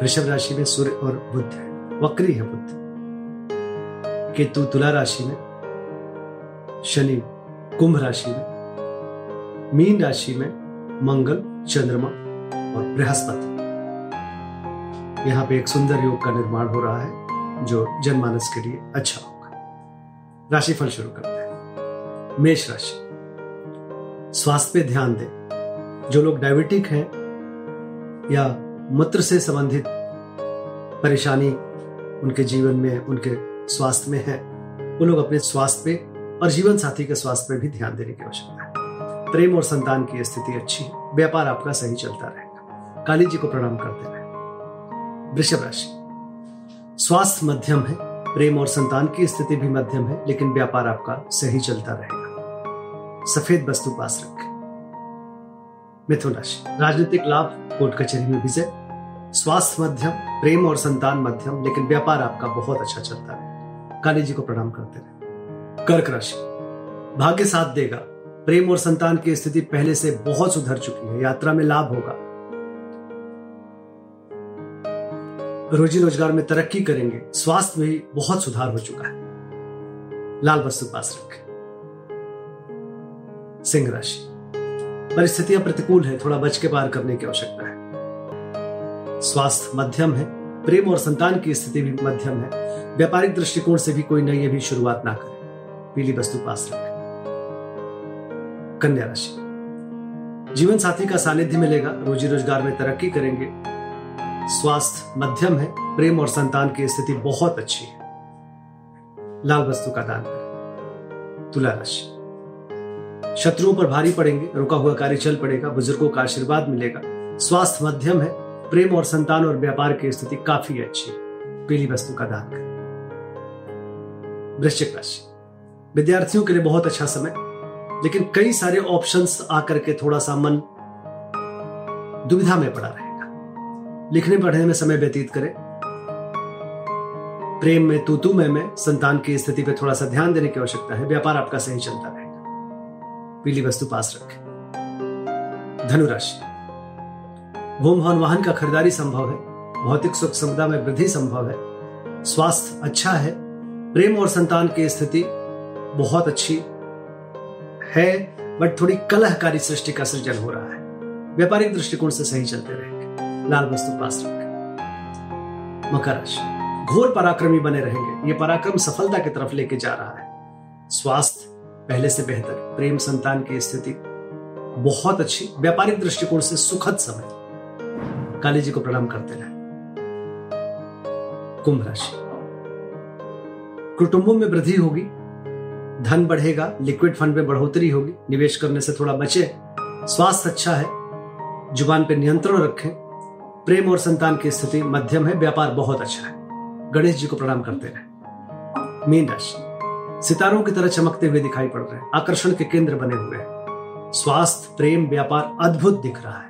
वृषभ राशि में सूर्य और बुद्ध है। वक्री है बुद्ध केतु तुला राशि में, शनि कुंभ राशि में, मीन राशि में मंगल, चंद्रमा और बृहस्पति। यहाँ पे एक सुंदर योग का निर्माण हो रहा है, जो जनमानस के लिए अच्छा होगा। राशिफल शुरू करते हैं। मेष राशि। स्वास्थ्य पे ध्यान दें। जो लोग डायबिटिक हैं या मूत्र से संबंधित परेशानी उनके जीवन में उनके स्वास्थ्य में है। वो लोग अपने स्वास्थ्य पे और जीवन साथी के स्वास्थ्य पे भी ध्यान देने की आवश्यकता है। प्रेम और संतान की स्थिति अच्छी है। व्यापार आपका सही चलता रहेगा। काली जी को प्रणाम करते रहे वृषभ राशि। स्वास्थ्य मध्यम है, प्रेम और संतान की स्थिति भी मध्यम है, लेकिन व्यापार आपका सही चलता रहेगा। सफ़ेद वस्तु पास रखें। मिथुन राशि। राजनीतिक लाभ, कोर्ट कचहरी में विजय। स्वास्थ्य मध्यम, प्रेम और संतान मध्यम, लेकिन व्यापार आपका बहुत अच्छा चलता है। काली जी को प्रणाम करते रहे। कर्क राशि, भाग्य साथ देगा। प्रेम और संतान की स्थिति पहले से बहुत सुधर चुकी है। यात्रा में लाभ होगा। रोजी रोज़गार में तरक्की करेंगे। स्वास्थ्य भी बहुत सुधार हो चुका है। लाल वस्तु पास रखें। सिंह राशि, परिस्थितियाँ प्रतिकूल है। थोड़ा बच के पार करने की आवश्यकता है। स्वास्थ्य मध्यम है, प्रेम और संतान की स्थिति भी मध्यम है, व्यापारिक दृष्टिकोण से भी कोई नई अभी शुरुआत ना करें। पीली वस्तु पास रखें। कन्या राशि। जीवन साथी का सानिध्य मिलेगा, रोजी रोज़गार में तरक्की करेंगे। स्वास्थ्य मध्यम है, प्रेम और संतान की स्थिति बहुत अच्छी है। लाल वस्तु का दान करें। तुला राशि। शत्रुओं पर भारी पड़ेंगे, रुका हुआ कार्य चल पड़ेगा, बुज़ुर्गों का आशीर्वाद मिलेगा। स्वास्थ्य मध्यम है प्रेम और संतान और व्यापार की स्थिति काफ़ी अच्छी पीली वस्तु का दान करें। वृश्चिक राशि। विद्यार्थियों के लिए बहुत अच्छा समय लेकिन कई सारे ऑप्शंस आकर के थोड़ा सा मन दुविधा में पड़ा रहेगा। लिखने पढ़ने में समय व्यतीत करें। प्रेम में तू तू में, में संतान की स्थिति पर थोड़ा सा ध्यान देने की आवश्यकता है। व्यापार आपका सही चलता रहेगा। पीली वस्तु पास रखें। धनुराशि भूम भवन वाहन का खरीदारी संभव है। भौतिक सुख संपदा में वृद्धि संभव है। स्वास्थ्य अच्छा है। प्रेम और संतान की स्थिति बहुत अच्छी है, बट थोड़ी कलहकारी सृष्टि का सृजन हो रहा है। व्यापारिक दृष्टिकोण से सही चलते रहेंगे। लाल वस्तु पास रखें। मकर राशि। घोर पराक्रमी बने रहेंगे। ये पराक्रम सफलता की तरफ़ लेके जा रहा है। स्वास्थ्य पहले से बेहतर। प्रेम संतान की स्थिति बहुत अच्छी। व्यापारिक दृष्टिकोण से सुखद समय। काली जी को प्रणाम करते रहे। कुंभ राशि। कुटुंबों में वृद्धि होगी। धन बढ़ेगा लिक्विड फंड में बढ़ोतरी होगी। निवेश करने से थोड़ा बचे। स्वास्थ्य अच्छा है। ज़ुबान पर नियंत्रण रखें। प्रेम और संतान की स्थिति मध्यम है। व्यापार बहुत अच्छा है। गणेश जी को प्रणाम करते रहे। मीन राशि। सितारों की तरह चमकते हुए दिखाई पड़ रहे हैं। आकर्षण के केंद्र बने हुए हैं। स्वास्थ्य, प्रेम, व्यापार अद्भुत दिख रहा है।